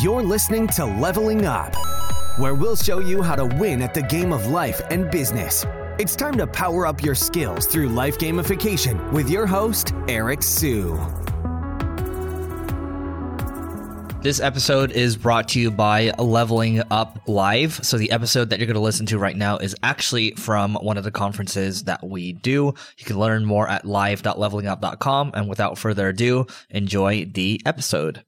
You're listening to Leveling Up, where we'll show you how to win at the game of life and business. It's time to power up your skills through life gamification with your host, Eric Siu. This episode is brought to you by Leveling Up Live. So, the episode that you're going to listen to right now is actually from one of the conferences that we do. You can learn more at live.levelingup.com. And without further ado, enjoy the episode.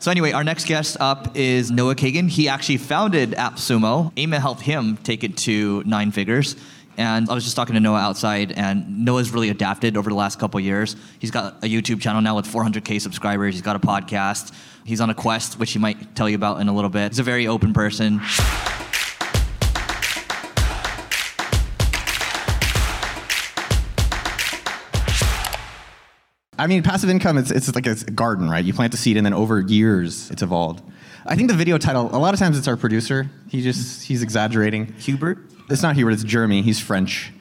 So anyway, our next guest up is Noah Kagan. He actually founded AppSumo. Amen helped him take it to nine figures. And I was just talking to Noah outside, and Noah's really adapted over the last couple years. He's got a YouTube channel now with 400k subscribers. He's got a podcast. He's on a quest, which he might tell you about in a little bit. He's a very open person. I mean, passive income, it's, it's like a garden, right? You plant the seed and then over years it's evolved. I think the video title, a lot of times it's our producer. He just, he's exaggerating. Hubert? It's not Hubert, it's Jeremy. He's French.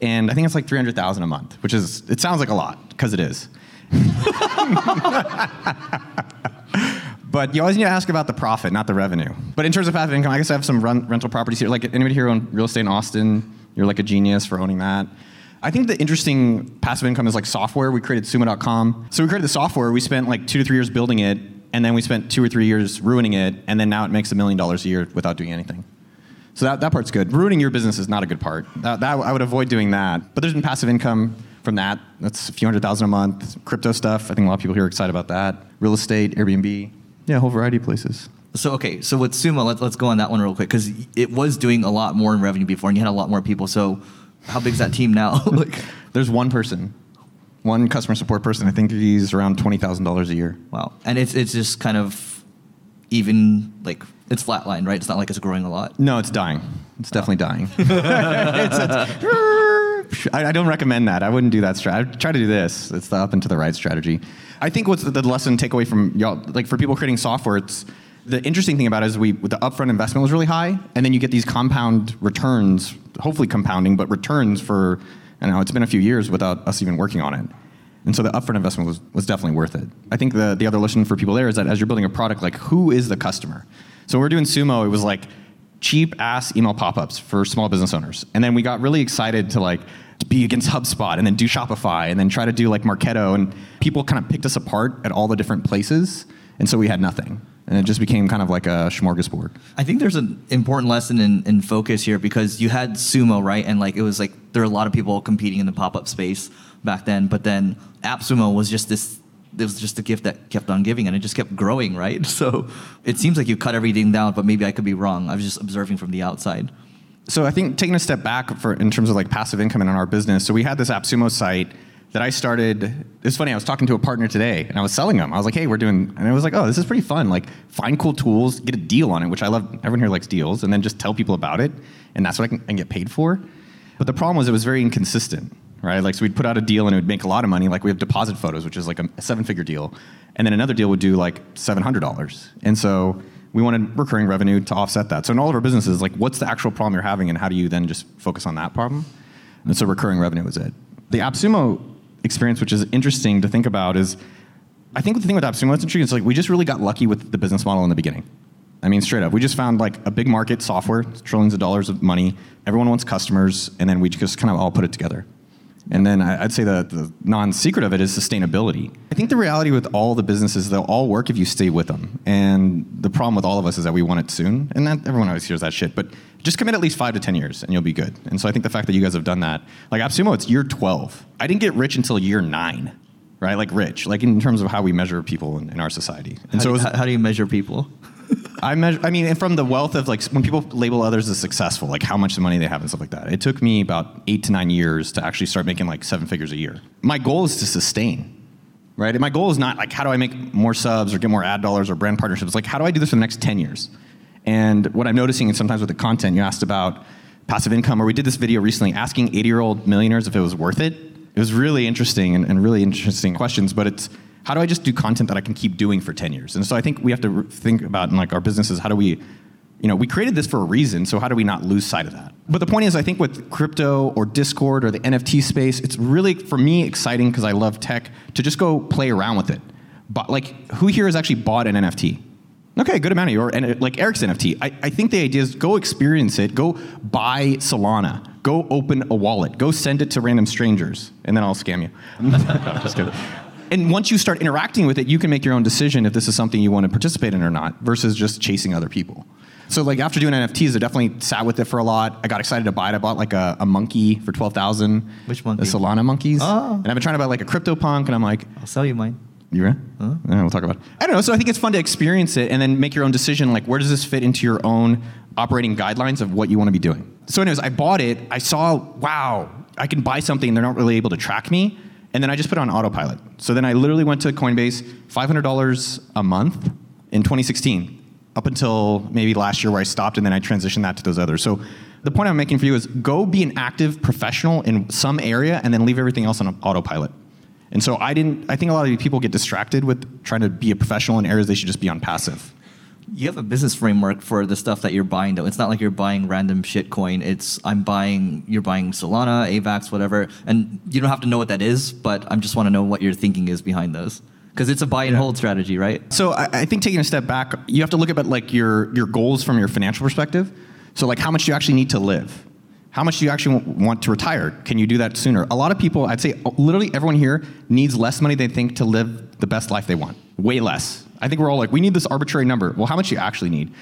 And I think it's like 300,000 a month, which is, it sounds like a lot, because it is. but you always need to ask about the profit, not the revenue. But in terms of passive income, I guess I have some run, rental properties here. Like anybody here own real estate in Austin? You're like a genius for owning that. I think the interesting passive income is like software. We created Sumo.com. So we created the software. We spent like two to three years building it, and then we spent two or three years ruining it, and then now it makes a million dollars a year without doing anything. So that, that part's good. Ruining your business is not a good part. That, that, I would avoid doing that. But there's been passive income from that. That's a few hundred thousand a month. Crypto stuff. I think a lot of people here are excited about that. Real estate, Airbnb. Yeah, a whole variety of places. So okay, so with Sumo, let's let's go on that one real quick because it was doing a lot more in revenue before, and you had a lot more people. So how big is that team now? like, There's one person, one customer support person. I think he's around twenty thousand dollars a year. wow, and it's it's just kind of even like it's flatlined, right? It's not like it's growing a lot. No, it's dying. It's definitely oh. dying. It's- it's- I, I don't recommend that. I wouldn't do that strategy. Try to do this. It's the up and to the right strategy. I think what's the, the lesson takeaway from y'all, like for people creating software, it's the interesting thing about it is we the upfront investment was really high, and then you get these compound returns, hopefully compounding, but returns for I know it's been a few years without us even working on it. And so the upfront investment was, was definitely worth it. I think the, the other lesson for people there is that as you're building a product, like who is the customer? So when we're doing Sumo, it was like cheap ass email pop-ups for small business owners. And then we got really excited to like be against HubSpot and then do Shopify and then try to do like Marketo. And people kind of picked us apart at all the different places. And so we had nothing. And it just became kind of like a smorgasbord. I think there's an important lesson in, in focus here because you had Sumo, right? And like it was like there were a lot of people competing in the pop up space back then, but then AppSumo was just this. It was just a gift that kept on giving, and it just kept growing, right? So it seems like you cut everything down, but maybe I could be wrong. I was just observing from the outside. so I think taking a step back for in terms of like passive income in our business. So we had this AppSumo site that I started. It's funny. I was talking to a partner today, and I was selling them. I was like, "Hey, we're doing," and I was like, "Oh, this is pretty fun. Like, find cool tools, get a deal on it, which I love. Everyone here likes deals, and then just tell people about it, and that's what I can, get paid for." But the problem was it was very inconsistent, right? Like, so we'd put out a deal and it would make a lot of money. Like, we have deposit photos, which is like a, seven-figure deal, and then another deal would do like seven hundred dollars, and so we wanted recurring revenue to offset that. So in all of our businesses, like what's the actual problem you're having and how do you then just focus on that problem? And so recurring revenue is it. The AppSumo experience, which is interesting to think about, is I think the thing with AppSumo interesting is like we just really got lucky with the business model in the beginning. I mean, straight up, we just found like a big market software, trillions of dollars of money. Everyone wants customers, and then we just kind of all put it together. And then I'd say the, the non-secret of it is sustainability. I think the reality with all the businesses, they'll all work if you stay with them. And the problem with all of us is that we want it soon. And that, everyone always hears that shit. But just commit at least five to 10 years and you'll be good. And so I think the fact that you guys have done that, like AppSumo, it's year 12. I didn't get rich until year nine, right? Like rich, like in terms of how we measure people in, in our society. And How, so do, was- how do you measure people? I measure. I mean, and from the wealth of like when people label others as successful, like how much money they have and stuff like that. It took me about eight to nine years to actually start making like seven figures a year. My goal is to sustain, right? And my goal is not like how do I make more subs or get more ad dollars or brand partnerships. Like how do I do this for the next ten years? And what I'm noticing, and sometimes with the content, you asked about passive income, or we did this video recently asking 80 year old millionaires if it was worth it. It was really interesting and, and really interesting questions, but it's how do I just do content that I can keep doing for 10 years? And so I think we have to think about in like our businesses, how do we, you know, we created this for a reason, so how do we not lose sight of that? But the point is, I think with crypto or Discord or the NFT space, it's really, for me, exciting because I love tech to just go play around with it. But like, who here has actually bought an NFT? Okay, good amount of you. Or like Eric's NFT. I, I think the idea is go experience it. Go buy Solana. Go open a wallet. Go send it to random strangers, and then I'll scam you. Just kidding. And once you start interacting with it, you can make your own decision if this is something you want to participate in or not, versus just chasing other people. So like after doing NFTs, I definitely sat with it for a lot. I got excited to buy it. I bought like a, a monkey for twelve thousand. Which monkey? The Solana monkeys. Oh. And I've been trying to buy like a CryptoPunk, and I'm like, I'll sell you mine. you ready? Uh, we'll talk about it. I don't know. So I think it's fun to experience it and then make your own decision. Like, where does this fit into your own operating guidelines of what you want to be doing? So, anyways, I bought it. I saw, wow, I can buy something. They're not really able to track me. And then I just put on autopilot. So then I literally went to Coinbase, $500 a month in 2016, up until maybe last year where I stopped and then I transitioned that to those others. So the point I'm making for you is go be an active professional in some area and then leave everything else on autopilot. And so I didn't. I think a lot of people get distracted with trying to be a professional in areas they should just be on passive. You have a business framework for the stuff that you're buying, though. It's not like you're buying random shitcoin. It's I'm buying, you're buying Solana, AVAX, whatever, and you don't have to know what that is. But I just want to know what your thinking is behind those, because it's a buy and hold strategy, right? So I, I think taking a step back, you have to look at like your your goals from your financial perspective. So like how much do you actually need to live? How much do you actually want to retire? Can you do that sooner? A lot of people, I'd say literally everyone here needs less money than they think to live the best life they want. Way less. I think we're all like, we need this arbitrary number. Well, how much do you actually need?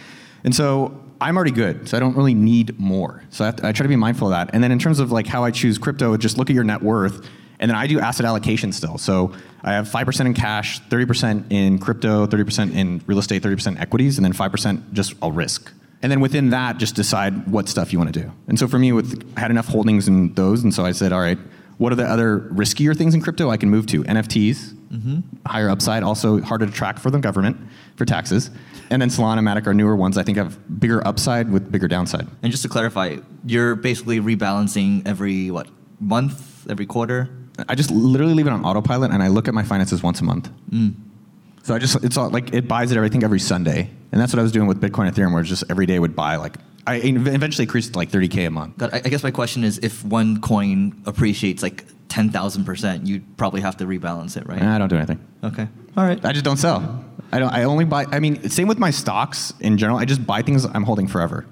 And so I'm already good, so I don't really need more. So I, to, I try to be mindful of that. And then in terms of like how I choose crypto, just look at your net worth. And then I do asset allocation still. So I have 5% in cash, 30% in crypto, 30% in real estate, 30% equities, and then 5% just all risk. And then within that, just decide what stuff you want to do. And so for me, with I had enough holdings in those, and so I said, all right, what are the other riskier things in crypto I can move to? NFTs, Mm-hmm. higher upside, also harder to track for the government for taxes. And then Solana, Matic are newer ones I think have bigger upside with bigger downside. And just to clarify, you're basically rebalancing every what month, every quarter. I just literally leave it on autopilot and I look at my finances once a month. Mm. So I just it's all like it buys it everything every Sunday, and that's what I was doing with Bitcoin, Ethereum, where just every day would buy like I eventually increased like 30k a month. God, I guess my question is, if one coin appreciates like ten thousand percent, you'd probably have to rebalance it, right? And I don't do anything. Okay, all right. I just don't sell. I don't. I only buy. I mean, same with my stocks in general. I just buy things I'm holding forever,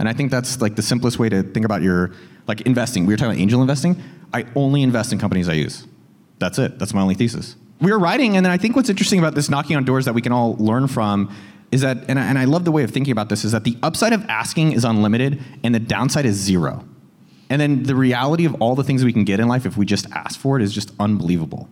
and I think that's like the simplest way to think about your like investing. We were talking about angel investing. I only invest in companies I use. That's it. That's my only thesis. We were writing, and then I think what's interesting about this knocking on doors that we can all learn from is that, and I, and I love the way of thinking about this, is that the upside of asking is unlimited, and the downside is zero. And then the reality of all the things we can get in life if we just ask for it is just unbelievable.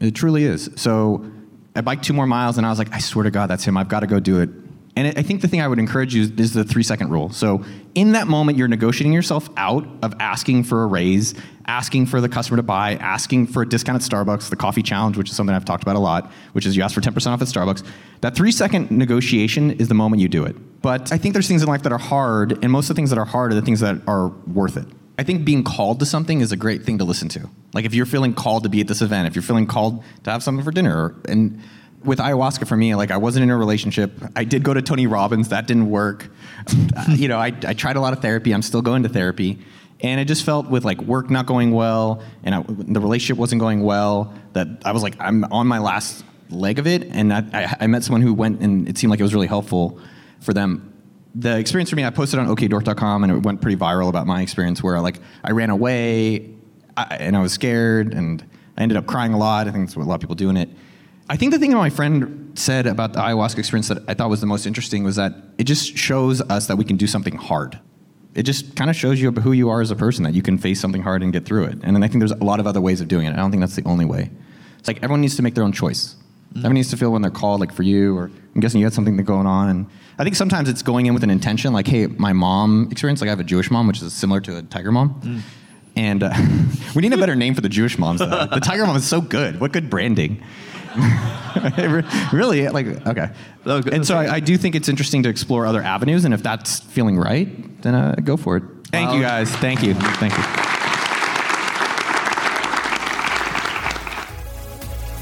It truly is. So I biked two more miles and I was like, I swear to God, that's him. I've got to go do it. And I think the thing I would encourage you is the three second rule. So in that moment, you're negotiating yourself out of asking for a raise, asking for the customer to buy, asking for a discount at Starbucks, the coffee challenge, which is something I've talked about a lot, which is you ask for 10% off at Starbucks. That three second negotiation is the moment you do it. But I think there's things in life that are hard, and most of the things that are hard are the things that are worth it. I think being called to something is a great thing to listen to. Like if you're feeling called to be at this event, if you're feeling called to have something for dinner, and with ayahuasca for me, like I wasn't in a relationship. I did go to Tony Robbins, that didn't work. you know, I, I tried a lot of therapy. I'm still going to therapy, and it just felt with like work not going well, and I, the relationship wasn't going well. That I was like, I'm on my last leg of it, and I, I, I met someone who went, and it seemed like it was really helpful for them the experience for me, I posted on okdork.com and it went pretty viral about my experience where like I ran away I, and I was scared and I ended up crying a lot. I think that's what a lot of people do in it. I think the thing that my friend said about the ayahuasca experience that I thought was the most interesting was that it just shows us that we can do something hard. It just kind of shows you who you are as a person, that you can face something hard and get through it. And then I think there's a lot of other ways of doing it. I don't think that's the only way. It's like everyone needs to make their own choice. Everyone needs to feel when they're called, like for you, or I'm guessing you had something going on. And I think sometimes it's going in with an intention, like, hey, my mom experience, like I have a Jewish mom, which is similar to a tiger mom. And uh, we need a better name for the Jewish moms. Though. the tiger mom is so good. What good branding. really, like, okay. And so I, I do think it's interesting to explore other avenues. And if that's feeling right, then uh, go for it. Thank you guys. Thank you. Thank you.